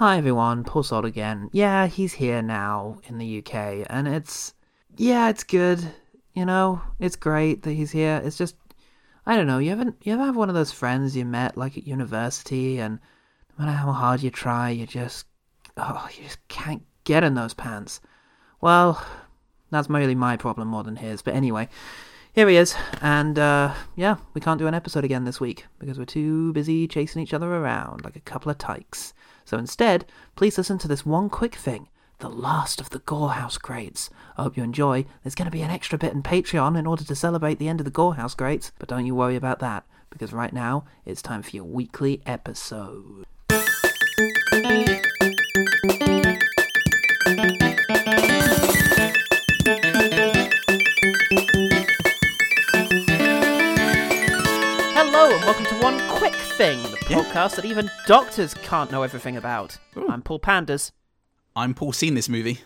Hi everyone, Paul Salt again. Yeah, he's here now in the UK, and it's yeah, it's good. You know, it's great that he's here. It's just I don't know. You haven't you ever have one of those friends you met like at university, and no matter how hard you try, you just oh, you just can't get in those pants. Well, that's really my problem more than his. But anyway, here he is, and uh, yeah, we can't do an episode again this week because we're too busy chasing each other around like a couple of tykes. So instead, please listen to this one quick thing the last of the Gorehouse Greats. I hope you enjoy. There's going to be an extra bit in Patreon in order to celebrate the end of the Gorehouse Greats, but don't you worry about that, because right now it's time for your weekly episode. Quick Thing, the Yeah. podcast that even doctors can't know everything about. I'm Paul Panders. I'm Paul seen this movie.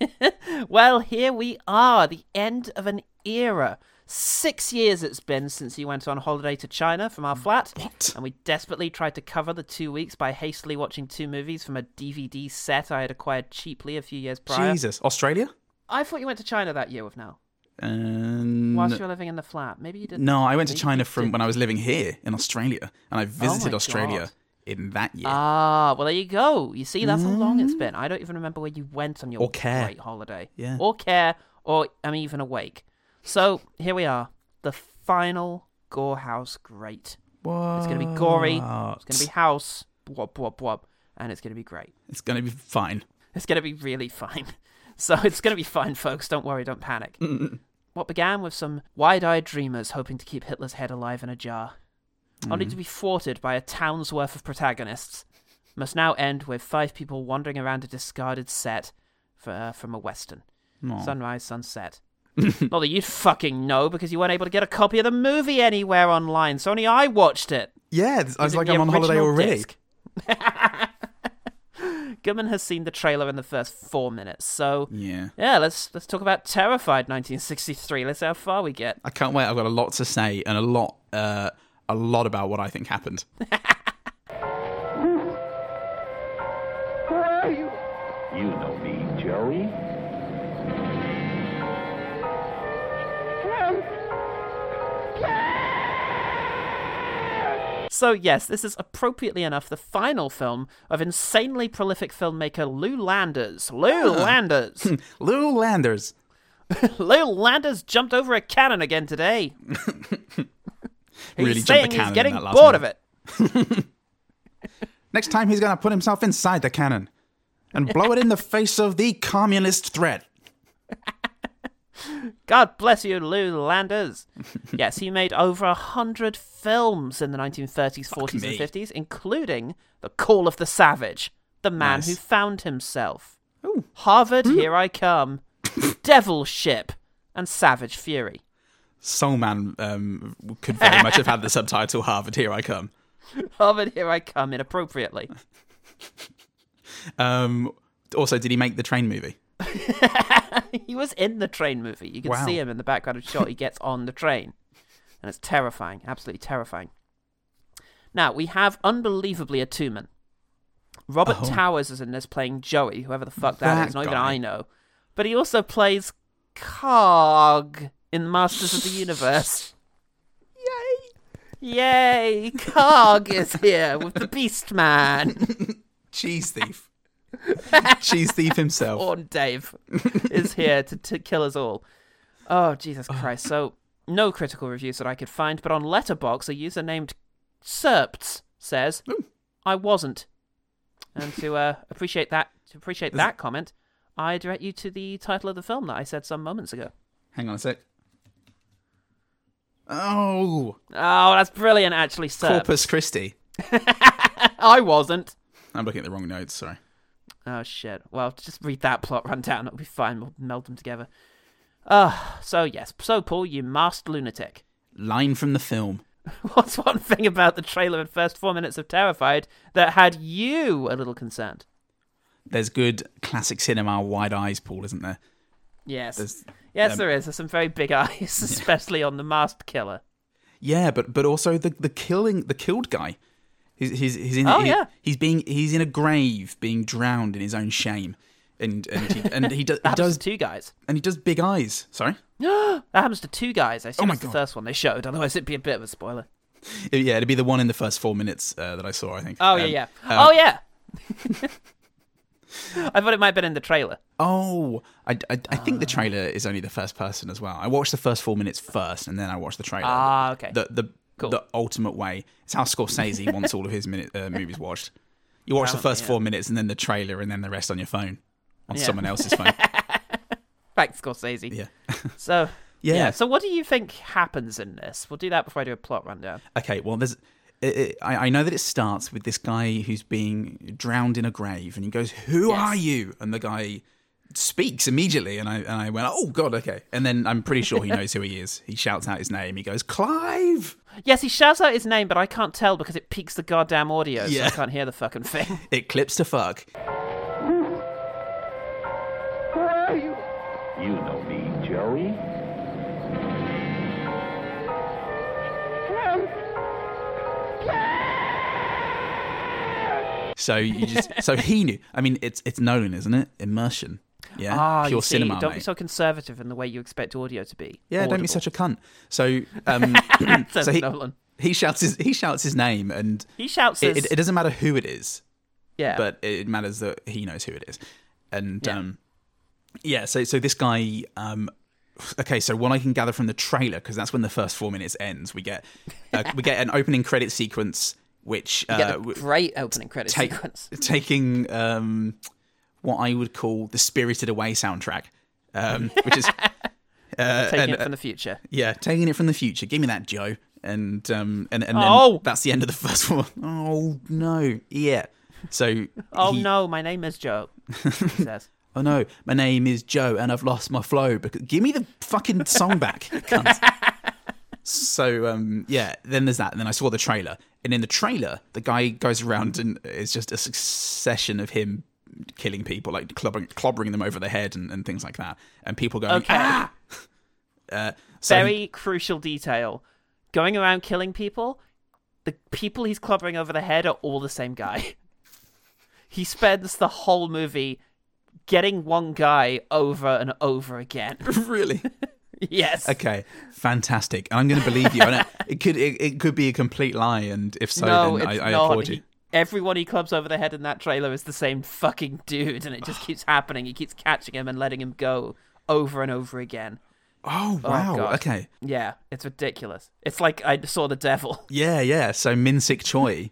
Well, here we are, the end of an era. Six years it's been since you went on holiday to China from our flat. What? And we desperately tried to cover the two weeks by hastily watching two movies from a DVD set I had acquired cheaply a few years prior. Jesus. Australia? I thought you went to China that year with now. Um, Whilst you were living in the flat. Maybe you didn't. no, I went to China from didn't. when I was living here in Australia, and I visited Oh Australia God. in that year. Ah, well, there you go. You see, that's how long it's been. I don't even remember where you went on your great holiday. Yeah. Or care, or I'm even awake. So, here we are. The final Gore House Great. what? It's going to be gory. It's going to be house. Bwop, bwop, bwop. And it's going to be great. It's going to be fine. It's going to be really fine. So, it's going to be fine, folks. Don't worry. Don't panic. What began with some wide eyed dreamers hoping to keep Hitler's head alive in a jar, only to be thwarted by a town's worth of protagonists, must now end with five people wandering around a discarded set for, uh, from a western. Aw. Sunrise, sunset. Not that you'd fucking know because you weren't able to get a copy of the movie anywhere online, so only I watched it. Yeah, I was like, I'm on holiday already. Goodman has seen the trailer in the first four minutes, so Yeah. yeah, let's let's talk about Terrified 1963. Let's see how far we get. I can't wait. I've got a lot to say and a lot, uh, a lot about what I think happened. So yes, this is appropriately enough the final film of insanely prolific filmmaker Lew Landers. Lew ah. Landers. Lew Landers. Lew Landers jumped over a cannon again today. he's Really jumped saying he's getting bored of it. Next time, he's going to put himself inside the cannon and blow it in the face of the communist threat. God bless you, Lew Landers. yes, he made over a hundred films in the 1930s, 40s, me. and 50s, including The Call of the Savage, The Man Nice. Who Found Himself, Ooh. Harvard, Here I Come, Devil Ship, and Savage Fury. Soul Man um, could very much have had the subtitle Harvard, Here I Come. Harvard, Here I Come, inappropriately. Um, also, did he make the train movie? he was in the train movie. You can Wow. see him in the background of the shot. He gets on the train. And it's terrifying. Absolutely terrifying. Now, we have unbelievably a two-man. Robert Oh. Towers is in this playing Joey, whoever the fuck that That is. Not even. I know. But he also plays Karg in Masters of the Universe. Yay! Yay! Karg is here with the Beast Man. Cheese thief. Cheese thief himself. Orton Dave is here to, to kill us all. Oh, Jesus Christ. So, no critical reviews that I could find, but on Letterboxd, a user named Serpts says, I wasn't. And to uh, appreciate that, to appreciate that comment, I direct you to the title of the film that I said some moments ago. Hang on a sec. Oh, Oh, that's brilliant, actually, Serpts. Corpus Christi. I wasn't. I'm looking at the wrong notes. Sorry. Oh shit. Well, just read that plot rundown. It'll be fine. We'll meld them together. Uh, so yes. So Paul, you masked lunatic. Line from the film. What's one thing about the trailer and first four minutes of Terrified that had you a little concerned? There's good classic cinema wide eyes, Paul, isn't there? Yes. There's, yes, um, there is. There's some very big eyes, especially on the masked killer. yeah, but but also the the killing the killed guy. He's he's he's in. Oh, he- yeah. He's being he's in a grave, being drowned in his own shame, and and he, and he does That he happens does to two guys. and he does big eyes. Sorry. that happens to two guys. I assume Oh my it's the first one they showed. Otherwise, it'd be a bit of a spoiler. Yeah, it'd be the one in the first four minutes uh, that I saw. I think. Oh Um, yeah, yeah. uh, oh yeah. I thought it might have been in the trailer. Oh, I, I, I think Ah. the trailer is only the first person as well. I watched the first four minutes first, and then I watched the trailer. Ah, okay. The the Cool. the ultimate way. It's how Scorsese wants all of his minute, uh, movies watched. You watch the first yeah. four minutes, and then the trailer, and then the rest on your phone, on Yeah. someone else's phone. Back to Scorsese. yeah. So Yeah. yeah. So what do you think happens in this? We'll do that before I do a plot rundown. Okay. Well, there's. It, it, I, I know that it starts with this guy who's being drowned in a grave, and he goes, "Who Yes. are you?" And the guy speaks immediately, and I and I went, "Oh God, okay." And then I'm pretty sure he knows who he is. He shouts out his name. He goes, "Clive." Yes, he shouts out his name, but I can't tell because it peaks the goddamn audio, so Yeah. I can't hear the fucking thing. It clips to fuck. Where are you? You know me, Joey. So you just so he knew. I mean, it's it's Nolan, isn't it? Immersion. Yeah, Ah, pure see, cinema. don't mate. be so conservative in the way you expect audio to be. yeah, don't be such a cunt. So um, so he, Nolan. he shouts his he shouts his name, and He shouts it, his, it, it doesn't matter who it is, yeah. but it matters that he knows who it is. And Yeah. um, yeah, so so this guy. Um, okay, so what I can gather from the trailer, because that's when the first four minutes ends, we get uh, we get an opening credit sequence, which uh, great opening credit take, sequence. taking um, what I would call the Spirited Away soundtrack, um, which is uh, Taking and, it from the future. yeah, taking it from the future. Give me that, Joe. And um, and and Oh! then that's the end of the first one. Oh no, yeah. So Oh he- no, my name is Joe. He says. oh no, my name is Joe, and I've lost my flow. Because give me the fucking song back. so um, yeah, then there's that, and then I saw the trailer, and in the trailer, the guy goes around and it's just a succession of him killing people, like clobbering, clobbering them over the head and, and things like that, and people going, Okay. ah! Uh, so Very crucial detail. Going around killing people, the people he's clobbering over the head are all the same guy. he spends the whole movie getting one guy over and over again. really. yes. Okay, fantastic. I'm going to believe you. I know, it could it, it could be a complete lie, and if so, no, then I, I applaud you. He- everyone he clubs over the head in that trailer is the same fucking dude, and it just keeps happening. He keeps catching him and letting him go over and over again. Oh wow. God. okay. Yeah, it's ridiculous. It's like I saw the devil. Yeah, yeah. So Min Sik Choi.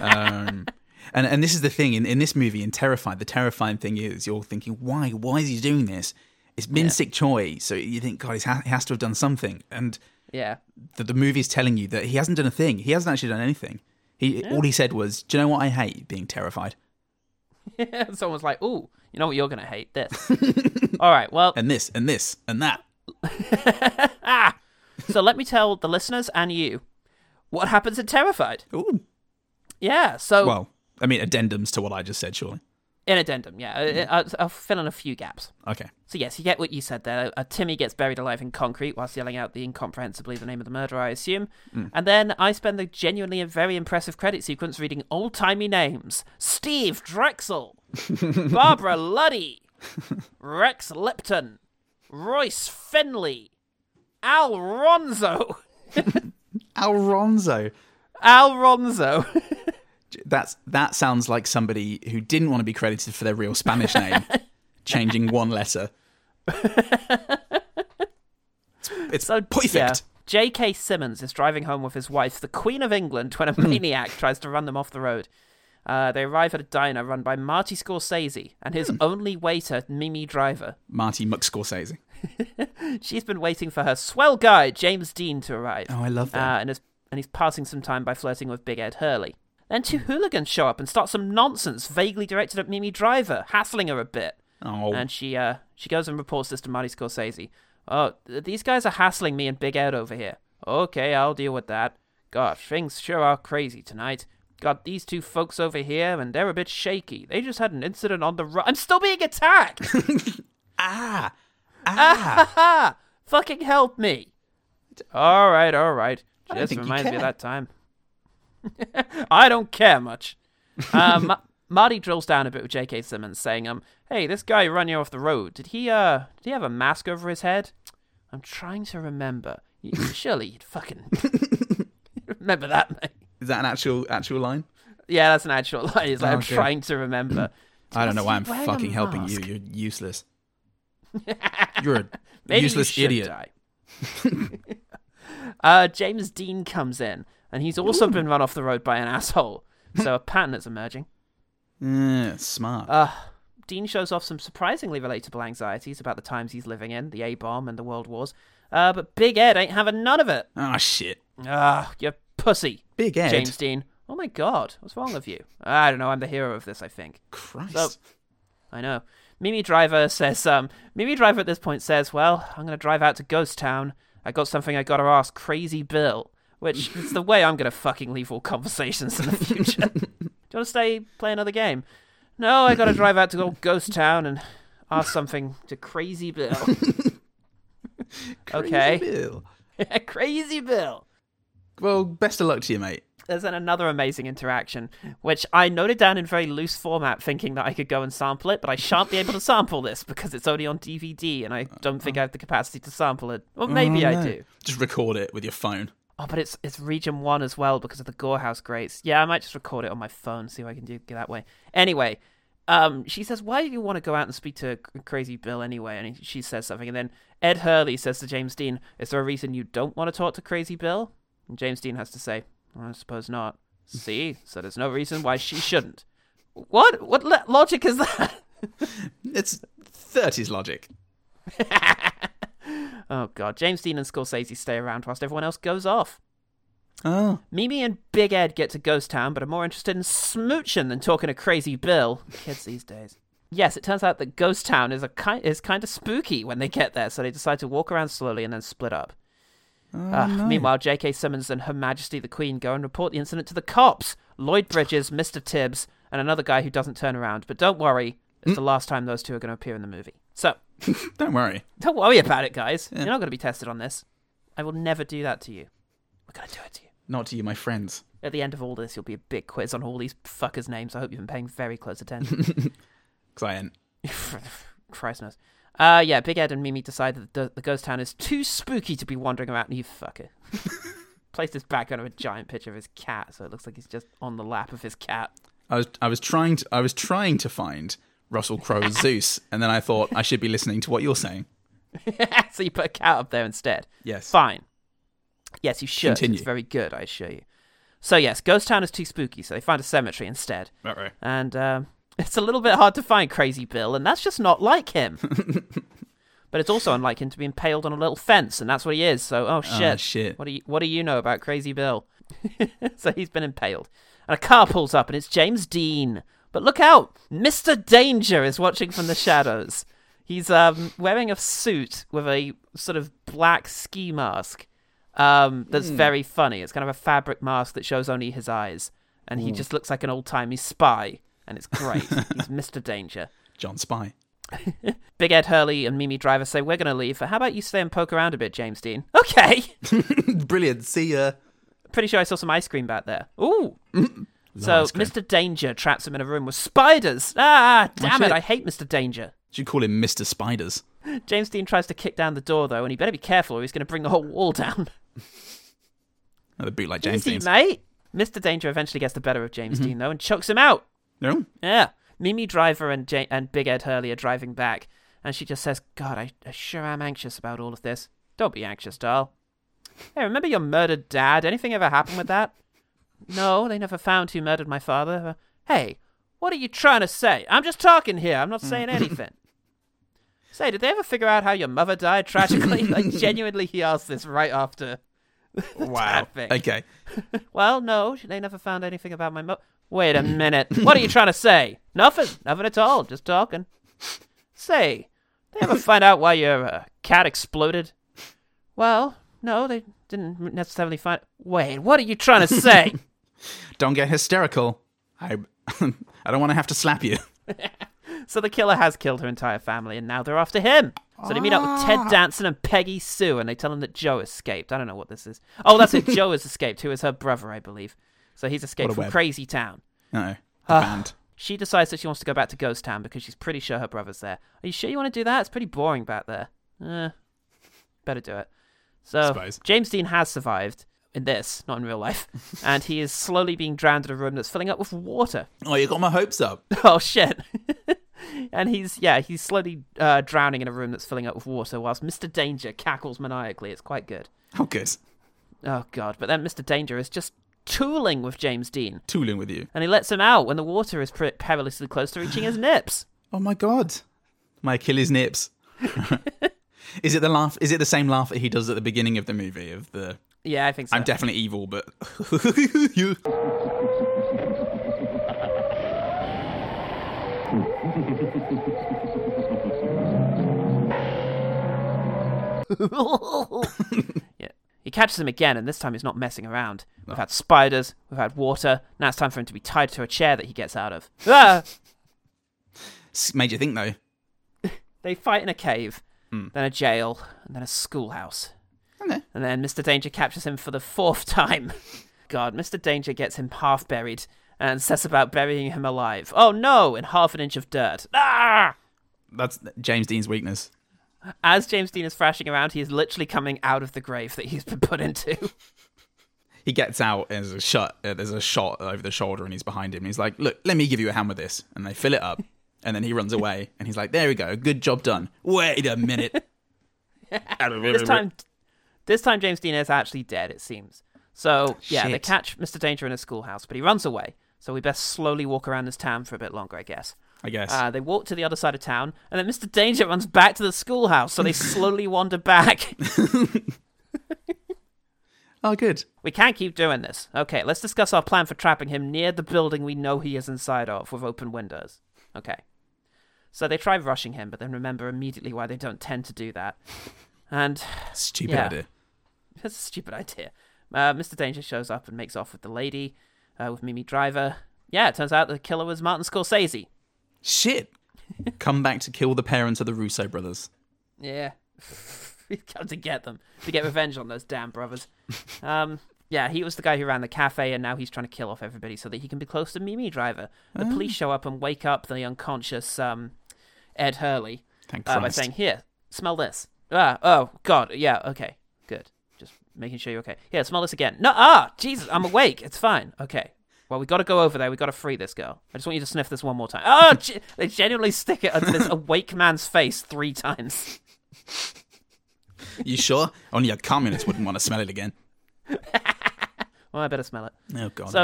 um, and and this is the thing in, in this movie in Terrified. The terrifying thing is you're thinking, why? Why is he doing this? It's Min Yeah. Sik Choi. So you think, God, he's ha- he has to have done something. And Yeah. the, the movie's telling you that he hasn't done a thing. He hasn't actually done anything. He all he said was, "Do you know what I hate? Being terrified." Yeah, someone's like, "Ooh, you know what? You're gonna hate this." All right. Well, And this and this and that. ah, so let me tell the listeners and you what happens in Terrified. Ooh. Yeah. So Well, I mean, addendums to what I just said, surely. In addendum, yeah, I- I- I'll fill in a few gaps. Okay. So yes, you get what you said there. Uh, Timmy gets buried alive in concrete whilst yelling out the incomprehensibly the name of the murderer, I assume. Mm. And then I spend the genuinely very impressive credit sequence reading old-timey names: Steve Drexel, Barbara Luddy, Rex Lipton, Royce Finley, Al Ronzo, Alronzo. Al Ronzo. That's that sounds like somebody who didn't want to be credited for their real Spanish name, changing one letter. It's, it's So perfect. yeah, J.K. Simmons is driving home with his wife, the Queen of England, when a maniac tries to run them off the road. Uh, they arrive at a diner run by Marty Scorsese and his only waiter, Mimi Driver. Marty McScorsese. She's been waiting for her swell guy, James Dean, to arrive. Oh, I love that. Uh, and, is, and he's passing some time by flirting with Big Ed Hurley. Then two hooligans show up and start some nonsense vaguely directed at Mimi Driver, hassling her a bit. oh, And she uh she goes and reports this to Marty Scorsese. Oh, th- these guys are hassling me and Big Ed over here. Okay, I'll deal with that. Gosh, things sure are crazy tonight. Got these two folks over here, and they're a bit shaky. They just had an incident on the road. I'm still being attacked. ah, Ha! Fucking help me. All right, all right. Just reminds me of that time. I don't care much. Um, Ma- Marty drills down a bit with J.K. Simmons, saying, "Um, hey, this guy ran you off the road. Did he uh, did he have a mask over his head? I'm trying to remember. Surely you'd fucking remember that, mate. Is that an actual actual line? Yeah, that's an actual line. He's like, I'm Okay. trying to remember. I don't know why I'm Was he wearing a fucking helping you. You're useless. You're a Maybe useless you idiot. die. uh, James Dean comes in, and he's also been run off the road by an asshole. So a pattern is emerging. Smart. Uh, Dean shows off some surprisingly relatable anxieties about the times he's living in, the A bomb and the world wars. Uh, but Big Ed ain't having none of it. Ah, shit. Ah, you pussy. Big Ed. James Dean. Oh my god, what's wrong with you? I don't know, I'm the hero of this, I think. Christ. So- I know. Mimi Driver says, um, Mimi Driver at this point says, well, I'm going to drive out to Ghost Town. I got something I got to ask Crazy Bill, which is the way I'm going to fucking leave all conversations in the future. Do you want to stay, play another game? No, I got to drive out to old Ghost Town and ask something to Crazy Bill. Crazy okay. Bill. Crazy Bill. Well, best of luck to you, mate. There's then another amazing interaction, which I noted down in very loose format, thinking that I could go and sample it, but I shan't be able to sample this because it's only on DVD, and I don't think uh-huh. I have the capacity to sample it. Well, maybe Oh, I do. Just record it with your phone. Oh, but it's it's region one as well because of the Gorehouse Greats. Yeah, I might just record it on my phone, see what I can do that way. Anyway, um, she says, "Why do you want to go out and speak to Crazy Bill anyway?" And she says something, and then Ed Hurley says to James Dean, "Is there a reason you don't want to talk to Crazy Bill?" And James Dean has to say, "I suppose not." See, so there's no reason why she shouldn't. What? What lo- logic is that? It's 30s logic. oh God, James Dean and Scorsese stay around whilst everyone else goes off. Oh. Mimi and Big Ed get to Ghost Town, but are more interested in smooching than talking to Crazy Bill. Kids these days. Yes, it turns out that Ghost Town is a ki- is kind of spooky when they get there, so they decide to walk around slowly and then split up. Uh, Meanwhile, J.K. Simmons and Her Majesty the Queen go and report the incident to the cops. Lloyd Bridges, Mr. Tibbs, and another guy who doesn't turn around. But don't worry, it's the last time those two are going to appear in the movie. So Don't worry. don't worry about it, guys. You're not going to be tested on this. I will never do that to you. I'm going to do it to you. Not to you, my friends. At the end of all this, you'll be a big quiz on all these fuckers' names. I hope you've been paying very close attention. Because I ain't. Christ knows. Uh, yeah, Big Ed and Mimi decide that the, the ghost town is too spooky to be wandering around. You fucker. Placed his back on a giant picture of his cat, so it looks like he's just on the lap of his cat. I was I was trying to I was trying to find Russell Crowe's Zeus, and then I thought I should be listening to what you're saying. so you put a cat up there instead. Yes. Fine. Yes, you should. Continue. It's very good, I assure you. So yes, Ghost Town is too spooky, so they find a cemetery instead. Right, right. And um, it's a little bit hard to find Crazy Bill, and that's just not like him. but it's also unlike him to be impaled on a little fence, and that's what he is. So, oh shit, shit. What do you What do you know about Crazy Bill? so he's been impaled, and a car pulls up, and it's James Dean. But look out, Mister Danger is watching from the shadows. He's um, wearing a suit with a sort of black ski mask. Um, that's very funny. It's kind of a fabric mask that shows only his eyes, and he just looks like an old timey spy, and it's great. He's Mister Danger. John Spy. Big Ed Hurley and Mimi Driver say we're going to leave, but how about you stay and poke around a bit, James Dean? Okay. Brilliant. See ya. Pretty sure I saw some ice cream back there. Ooh. So. Mr. Danger traps him in a room with spiders. Ah, damn it! I hate Mr. Danger. Should you call him Mr. Spiders. James Dean tries to kick down the door though, and he better be careful, or he's going to bring the whole wall down. Another boot like James Dean, mate. Mr. Danger eventually gets the better of James Mm-hmm. Dean though, and chokes him out. No? Yeah. Mimi Driver and J- and Big Ed Hurley are driving back, and she just says, God, I, I sure am anxious about all of this. Don't be anxious, doll. Hey, remember your murdered dad? Anything ever happen with that? No, they never found who murdered my father. Uh, hey, what are you trying to say? I'm just talking here. I'm not saying anything. say, did they ever figure out how your mother died tragically? like, genuinely, he asked this right after. Wow. Okay. Well, no, they never found anything about my mo. Wait a minute. What are you trying to say? Nothing. Nothing at all. Just talking. Say, they ever find out why your uh, cat exploded? Well, no, they didn't necessarily find. Wait, what are you trying to say? Don't get hysterical. I I don't want to have to slap you. so the killer has killed her entire family, and now they're after him. So they meet up with Ted Danson and Peggy Sue, and they tell him that Joe escaped. I don't know what this is. Oh, that's it. Joe has escaped, who is her brother, I believe. So he's escaped from web. Crazy Town. No, the Ah. band. She decides that she wants to go back to Ghost Town because she's pretty sure her brother's there. Are you sure you want to do that? It's pretty boring back there. Eh, better do it. So Suppose. James Dean has survived in this, not in real life, and he is slowly being drowned in a room that's filling up with water. Oh, you got my hopes up. Oh shit! and he's yeah, he's slowly uh, drowning in a room that's filling up with water, whilst Mr. Danger cackles maniacally. It's quite good. Oh, good. Oh god! But then Mr. Danger is just tooling with James Dean, Tooling with you. and he lets him out when the water is perilously close to reaching his nips. Oh my god. My Achilles nips. is it the laugh? Is it the same laugh that he does at the beginning of the movie? Of the Yeah, I think so. I'm definitely evil, but yeah. He catches him again, and this time he's not messing around. We've had spiders, we've had water. Now it's time for him to be tied to a chair that he gets out of. Ah! made you think though. They fight in a cave, Hmm. then a jail, and then a schoolhouse. Okay. And then Mr. Danger captures him for the fourth time. God, Mr. Danger gets him half buried and sets about burying him alive. Oh no, in half an inch of dirt. Ah! That's James Dean's weakness. As James Dean is thrashing around, he is literally coming out of the grave that he's been put into. He gets out and there's a shot. Uh, there's a shot over the shoulder, and he's behind him. And he's like, "Look, let me give you a hand with this." And they fill it up, and then he runs away. And he's like, "There we go, good job done." Wait a minute. this time, this time James Dean is actually dead. It seems. So yeah, they catch Mr. Danger in a schoolhouse, but he runs away. So we best slowly walk around this town for a bit longer, I guess. I guess. Uh, they walk to the other side of town, and then Mr. Danger runs back to the schoolhouse. So they slowly wander back. oh, good. we can't keep doing this. Okay, let's discuss our plan for trapping him near the building we know he is inside of with open windows. Okay. So they try rushing him, but then remember immediately why they don't tend to do that. And Stupid Yeah. idea. That's a stupid idea. Uh, Mr. Danger shows up and makes off with the lady, uh, with Mimi Driver. Yeah, it turns out the killer was Martin Scorsese. Shit. Come back to kill the parents of the Russo brothers. Yeah. We've come to get them, to get revenge on those damn brothers. Um, yeah, he was the guy who ran the cafe, and now he's trying to kill off everybody so that he can be close to Mimi Driver. The police show up and wake up the unconscious um, Ed Hurley Thank uh, by saying, "Here, smell this." Ah, oh God, yeah, okay, good. Making sure you're okay. Yeah, smell this again. No, ah, Jesus, I'm awake. It's fine. Okay. Well, we got to go over there. We got to free this girl. I just want you to sniff this one more time. Oh, ge- they genuinely stick it under this awake man's face three times. you sure? Only a communist wouldn't want to smell it again. Well, I better smell it. Oh god. So,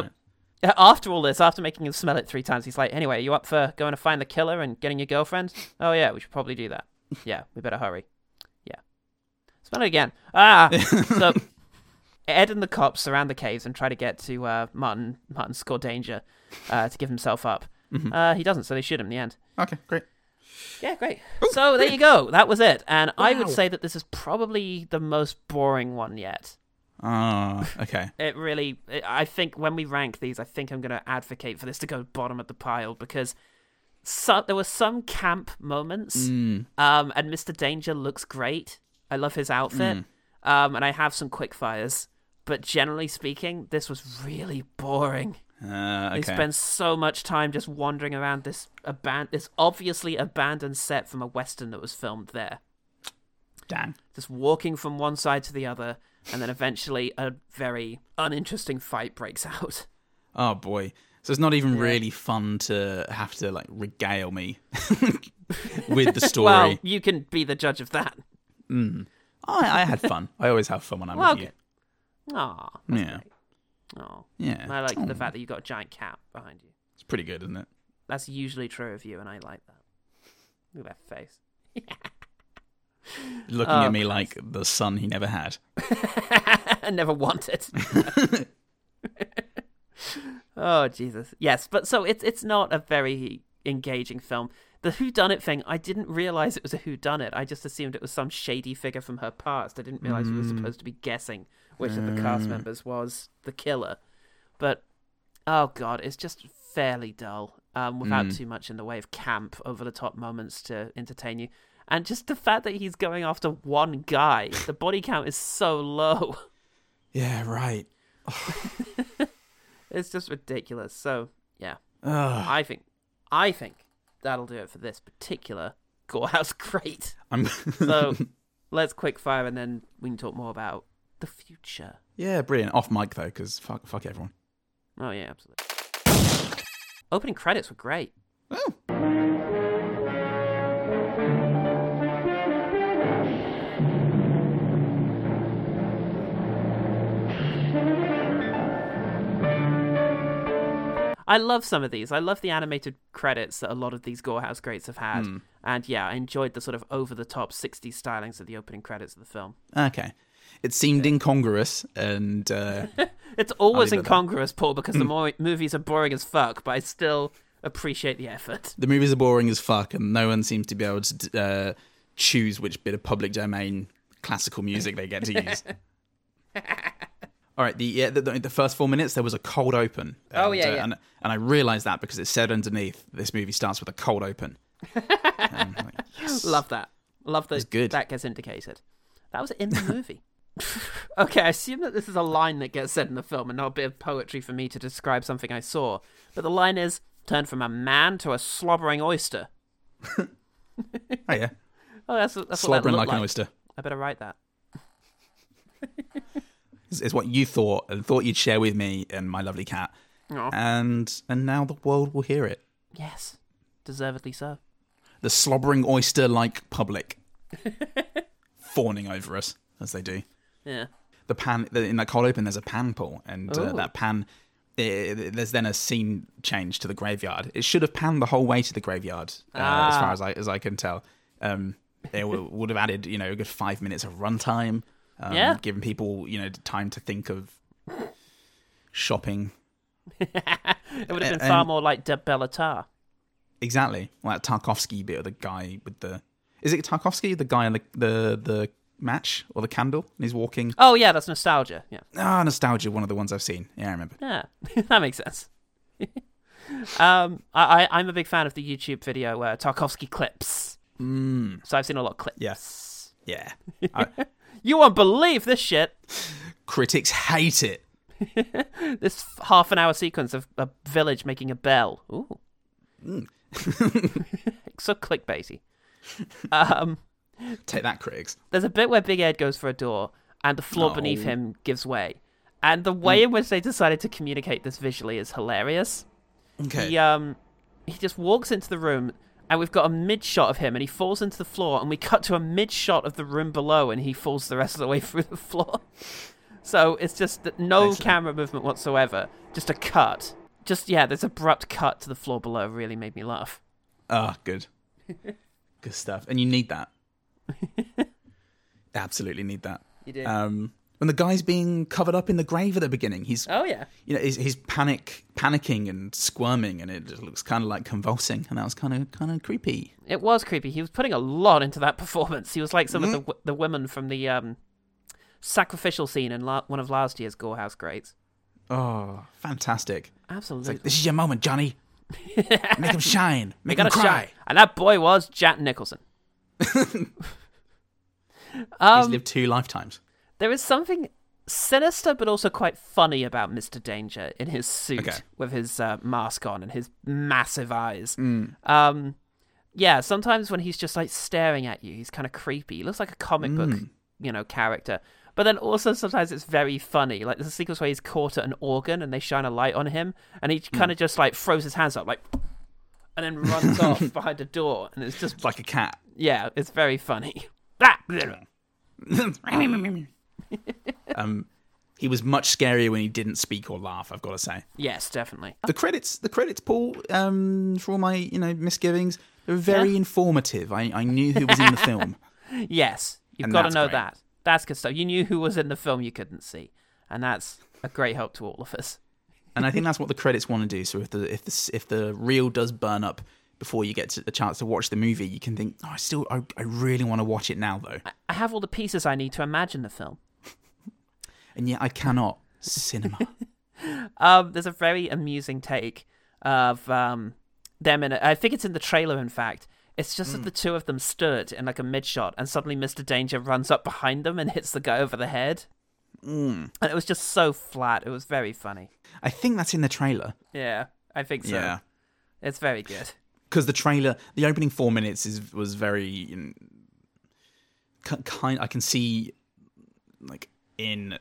uh, after all this, after making him smell it three times, he's like, "Anyway, are you up for going to find the killer and getting your girlfriend?" Oh yeah, we should probably do that. Yeah, we better hurry. Smell it again. Ah, so Ed and the cops surround the caves and try to get to uh, Martin. Martin score danger uh, to give himself up. Uh, he doesn't, so they shoot him in the end. Okay, great. Yeah, great. so there you go. That was it. And I would say that this is probably the most boring one yet. Oh, okay. It really, I think when we rank these, I think I'm going to advocate for this to go bottom of the pile because so, there were some camp moments, Mm. um, and Mr. Danger looks great. I love his outfit, Mm. um, and I have some quick fires. But generally speaking, this was really boring. Uh, They spend so much time just wandering around this aban- this obviously abandoned set from a western that was filmed there Damn. just walking from one side to the other, and then eventually a very uninteresting fight breaks out. Oh boy. So it's not even really fun to have to like regale me with the story. Well, you can be the judge of that. Mm. I, I had fun. I always have fun when I'm Well, with Aw, you. Yeah. oh. Yeah. I like Oh, the fact that you've got a giant cat behind you. It's pretty good, isn't it? That's usually true of you, and I like that. Look at that face. Looking Oh, at me like the son he never had. I never wanted. oh Jesus! Yes, but so it's it's not a very engaging film. The Who Done It thing, I didn't realize it was a Who Done It. I just assumed it was some shady figure from her past. I didn't realize we were mm. supposed to be guessing which of the uh. cast members was the killer. But oh god, it's just fairly dull. Um, without mm. too much in the way of camp, over the top moments to entertain you. And just the fact that he's going after one guy, the body count is so low. Yeah, right. It's just ridiculous. So yeah, Ugh. I think I think that'll do it for this particular Gorehouse Great. I'm So let's quick fire and then we can talk more about the future. yeah, brilliant. Off mic though, because fuck, fuck everyone. Oh yeah, absolutely. Opening credits were great. Oh. I love some of these. I love the animated credits that a lot of these Gorehouse greats have had. Hmm. And yeah, I enjoyed the sort of over the top 60s stylings of the opening credits of the film. Okay. It seemed incongruous and uh, It's always incongruous, Paul, because Hmm. the more movies are boring as fuck, but I still appreciate the effort. the movies are boring as fuck, and no one seems to be able to uh, choose which bit of public domain classical music they get to use. All right, the, yeah, the the first four minutes there was a cold open. Oh, yeah, uh, yeah. and and I realised that because it said underneath this movie starts with a cold open. Like, yes. Love that. Love that good. that gets indicated. That was in the movie. okay, I assume that this is a line that gets said in the film and not a bit of poetry for me to describe something I saw. But the line is turned from a man to a slobbering oyster. Oh yeah, Oh, that's, that's slobbering looked like an oyster I better write that. Is, is what you thought and thought you'd share with me and my lovely cat, Aw. and and now the world will hear it. Yes, deservedly so. The slobbering oyster like public fawning over us as they do. Yeah. the pan the, in that cold open there's a pan pull and uh, Ooh. that pan eh, there's then a scene change to the graveyard it should have panned the whole way to the graveyard uh, as Ah. far as i as i can tell um they w- would have added you know a good five minutes of runtime um, Yeah. giving people you know time to think of shopping It would have been And- far more like De Bellatar. exactly like tarkovsky bit of the guy with the is it tarkovsky the guy on the the the match or the candle and he's walking Oh yeah, that's nostalgia. Yeah. ah nostalgia one of the ones i've seen yeah i remember Yeah, that makes sense. um, I, I I'm a big fan of the YouTube video uh, Tarkovsky clips. mm, So I've seen a lot of clips. Yes. yeah I, You won't believe this shit. critics hate it. This half an hour sequence of a village making a bell. Ooh. so clickbaity. Um, Take that, critics. there's a bit where Big Ed goes for a door and the floor No. beneath him gives way. And the way in which they decided to communicate this visually is hilarious. Okay. He um he just walks into the room and we've got a mid shot of him and he falls into the floor and we cut to a mid shot of the room below and he falls the rest of the way through the floor. So it's just that no Excellent. camera movement whatsoever, just a cut. Just yeah, this abrupt cut to the floor below really made me laugh. Ah, good. good stuff. And you need that. Absolutely need that. You did. Um, when the guy's being covered up in the grave at the beginning, he's oh yeah. you know he's, he's panic panicking and squirming, and it just looks kind of like convulsing, and that was kind of kind of creepy. It was creepy. He was putting a lot into that performance. He was like some Mm-hmm. of the the women from the um sacrificial scene in la- one of last year's Gorehouse Greats. Oh, fantastic! Absolutely. Like this is your moment, Johnny. Make him shine. Make him cry. shine. And that boy was Jack Nicholson. He's um, lived two lifetimes. There is something sinister but also quite funny about Mr. Danger in his suit Okay. with his uh, mask on and his massive eyes. Mm. Um, yeah, sometimes when he's just like staring at you, he's kind of creepy. He looks like a comic book, Mm. you know, character. But then also sometimes it's very funny. Like there's a sequence where he's caught at an organ and they shine a light on him, and he Mm. kind of just like throws his hands up like, and then runs off behind a door, and it's just like a cat. yeah, it's very funny. Um, he was much scarier when he didn't speak or laugh. I've got to say. yes, definitely. The credits, the credits, Paul. Um, for all my you know misgivings, they were very Yeah. informative. I, I knew who was in the film. Yes, you've And got to know great. that. That's good stuff. You knew who was in the film you couldn't see, and that's a great help to all of us. and I think that's what the credits want to do. So if the if the if the reel does burn up before you get a chance to watch the movie, you can think, oh, I still, I, I really want to watch it now though, I have all the pieces I need to imagine the film. And yet I cannot. Cinema. Um, there's a very amusing take of um, them in. A, I think it's in the trailer. In fact, it's just Hmm. that the two of them stood in like a mid shot, and suddenly Mr. Danger runs up behind them and hits the guy over the head. and it was just so flat. It was very funny. I think that's in the trailer. Yeah, I think so. Yeah. It's very good. because the trailer, the opening four minutes is was very you know, kind. I can see like in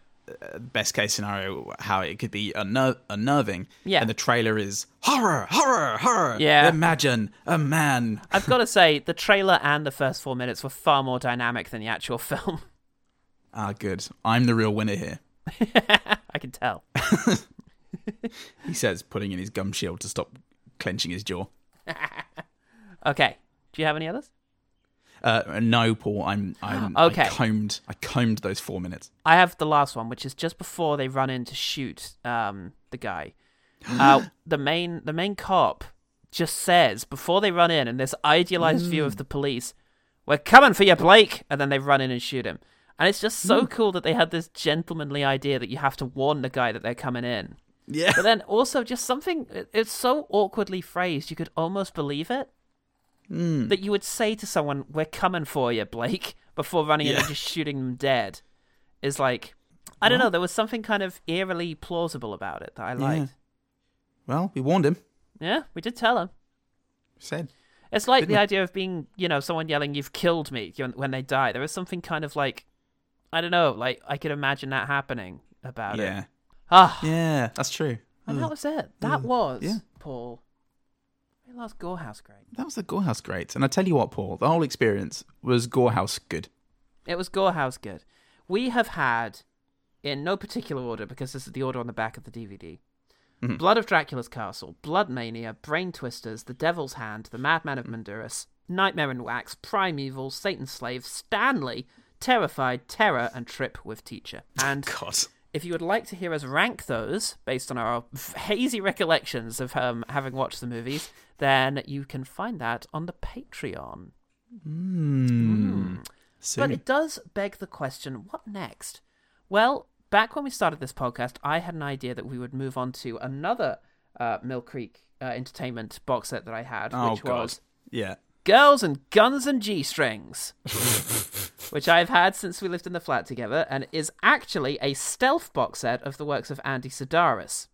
best case scenario how it could be unner- unnerving. Yeah. and the trailer is horror, horror, horror. Yeah. imagine a man. I've got to say, the trailer and the first four minutes were far more dynamic than the actual film. Ah, good. I'm the real winner here. I can tell. He says, putting in his gum shield to stop clenching his jaw. Okay. Do you have any others? Uh, no, Paul. I'm. I'm Okay. I combed. I combed those four minutes. I have the last one, which is just before they run in to shoot um, the guy. Uh, the main the main cop just says before they run in, in this idealized view of the police, "We're coming for you, Blake," and then they run in and shoot him. And it's just so cool that they had this gentlemanly idea that you have to warn the guy that they're coming in. Yeah. But then also just something it's so awkwardly phrased you could almost believe it. Mm. That you would say to someone, "We're coming for you, Blake," before running in and just shooting them dead, is like I don't know. There was something kind of eerily plausible about it that I liked. Well, we warned him. Yeah, we did tell him. Said. It's like Didn't the we? idea of being, you know, someone yelling, "You've killed me" when- they die. There is something kind of like, I don't know, like I could imagine that happening about it. Yeah. Ah, Yeah, that's true. and that mm. was it. That mm. was Yeah. Paul. We lost Gorehouse great. That was the Gorehouse great. And I tell you what, Paul, the whole experience was Gorehouse good. It was Gorehouse good. We have had, in no particular order, because this is the order on the back of the DVD. Mm-hmm. Blood of Dracula's Castle, Blood Mania, Brain Twisters, The Devil's Hand, The Madman of Mandoras, Nightmare in Wax, Primeval, Satan's Slave, Stanley, Terrified, Terror, and Trip with Teacher. And God. If you would like to hear us rank those based on our hazy recollections of um, having watched the movies, then you can find that on the Patreon. Soon. But it does beg the question what next? Well, back when we started this podcast, I had an idea that we would move on to another uh, Mill Creek uh, Entertainment box set that I had, oh, which God. was Yeah. Girls and Guns and G Strings, which I've had since we lived in the flat together, and is actually a stealth box set of the works of Andy Sidaris.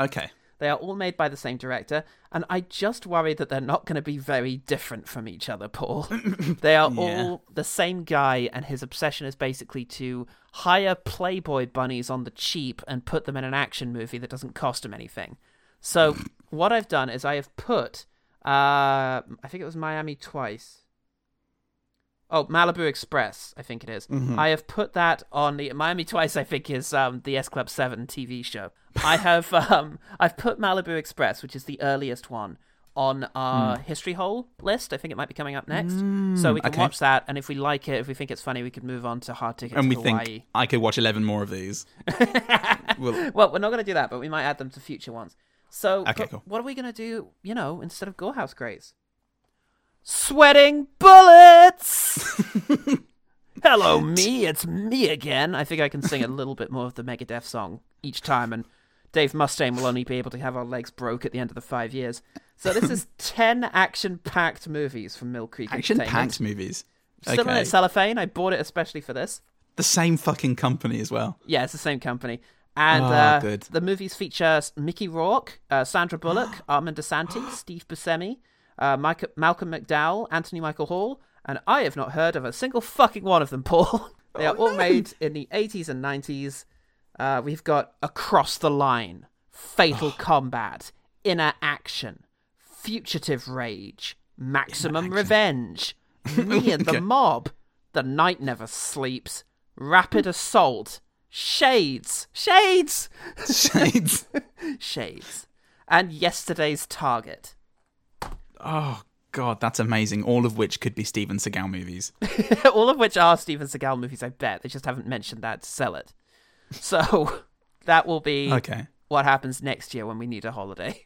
Okay. They are all made by the same director, and I just worry that they're not going to be very different from each other, Paul. they are Yeah. all the same guy, and his obsession is basically to hire Playboy bunnies on the cheap and put them in an action movie that doesn't cost him anything. So, what I've done is I have put, uh, I think it was Miami Twice. Oh, Malibu Express, I think it is. I have put that on the Miami Twice. I think is um, the S Club Seven TV show. I have um, I've put Malibu Express, which is the earliest one, on our history hole list. I think it might be coming up next, so we can okay. watch that. And if we like it, if we think it's funny, we could move on to Hard Ticket And to we Hawaii. think I could watch 11 more of these. well, Well, we're not going to do that, but we might add them to future ones. So, Okay, cool. what are we going to do, you know, instead of Gorehouse Grace? Sweating bullets! Hello, me, it's me again. I think I can sing a little bit more of the Megadeth song each time, and Dave Mustaine will only be able to have our legs broke at the end of the five years. So, this is 10 action packed movies from Mill Creek action Entertainment. packed movies. Still in Okay. its cellophane. I bought it especially for this. The same fucking company as well. Yeah, it's the same company. And Oh, uh, good. the movies feature Mickey Rourke, uh, Sandra Bullock, Armand Assante, Steve Buscemi, uh, Malcolm McDowell, Anthony Michael Hall, and I have not heard of a single fucking one of them, Paul. they are all made in the 80s and 90s. Uh, we've got Across the Line, Fatal Combat, Inner Action, Fugitive Rage, Maximum Revenge, Me and the. Mob, The Night Never Sleeps, Rapid Assault, Shades, Shades, Shades. Shades, and Yesterday's Target. Oh, God, that's amazing. All of which could be Steven Seagal movies. All of which are Steven Seagal movies, I bet. They just haven't mentioned that to sell it. So that will be Okay. what happens next year when we need a holiday.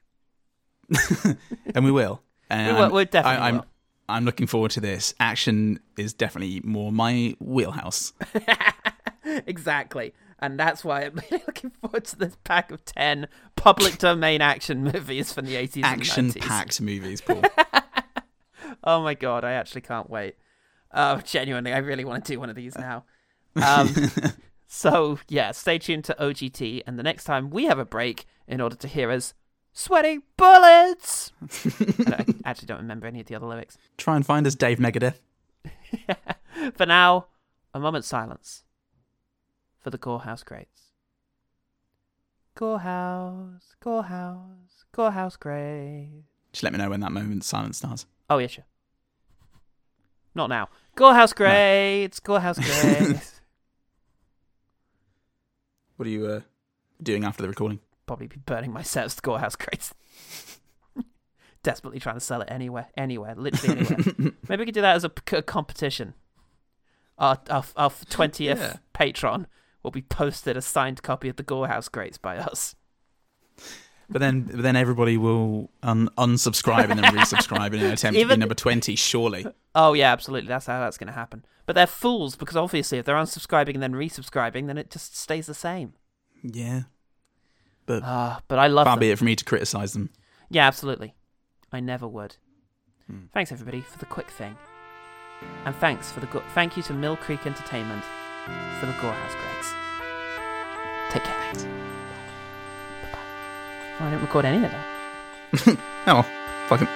And we will. And will- I'm- we definitely I, am will. I'm looking forward to this. Action is definitely more my wheelhouse. exactly. And that's why I'm really looking forward to this pack of 10 public domain action movies from the 80s Action and 90s. packed movies, Paul. Oh my god, I actually can't wait. Oh, genuinely, I really want to do one of these now. Um, So, yeah, stay tuned to OGT, and the next time we have a break in order to hear us sweating bullets. I, I actually don't remember any of the other lyrics. Try and find us, Dave Megadeth. For now, a moment's silence for the Gorehouse Greats. Gorehouse, Gorehouse, Gorehouse Great. Just let me know when that moment silence starts. Oh, yeah, sure. Not now. Gorehouse Greats, Gorehouse Greats. What are you uh, doing after the recording? Probably be burning my set of Gorehouse Greats. Desperately trying to sell it anywhere, anywhere, literally anywhere. Maybe we could do that as a competition. Our our our twentieth Yeah. patron will be posted a signed copy of the Gorehouse Greats by us. But then, but then everybody will un- unsubscribe and then resubscribe in an attempt to be number twenty. Surely, Oh yeah, absolutely. That's how that's going to happen. But they're fools because obviously, if they're unsubscribing and then resubscribing, then it just stays the same. yeah. But Ah, but I love far them. be it for me to criticize them. Yeah, absolutely. I never would. Hmm. Thanks everybody for the quick thing, and thanks for the go- thank you to Mill Creek Entertainment for the Gorehouse Greats. Take care. Thanks. Bye bye. Oh, I didn't record any of that. Oh, fucking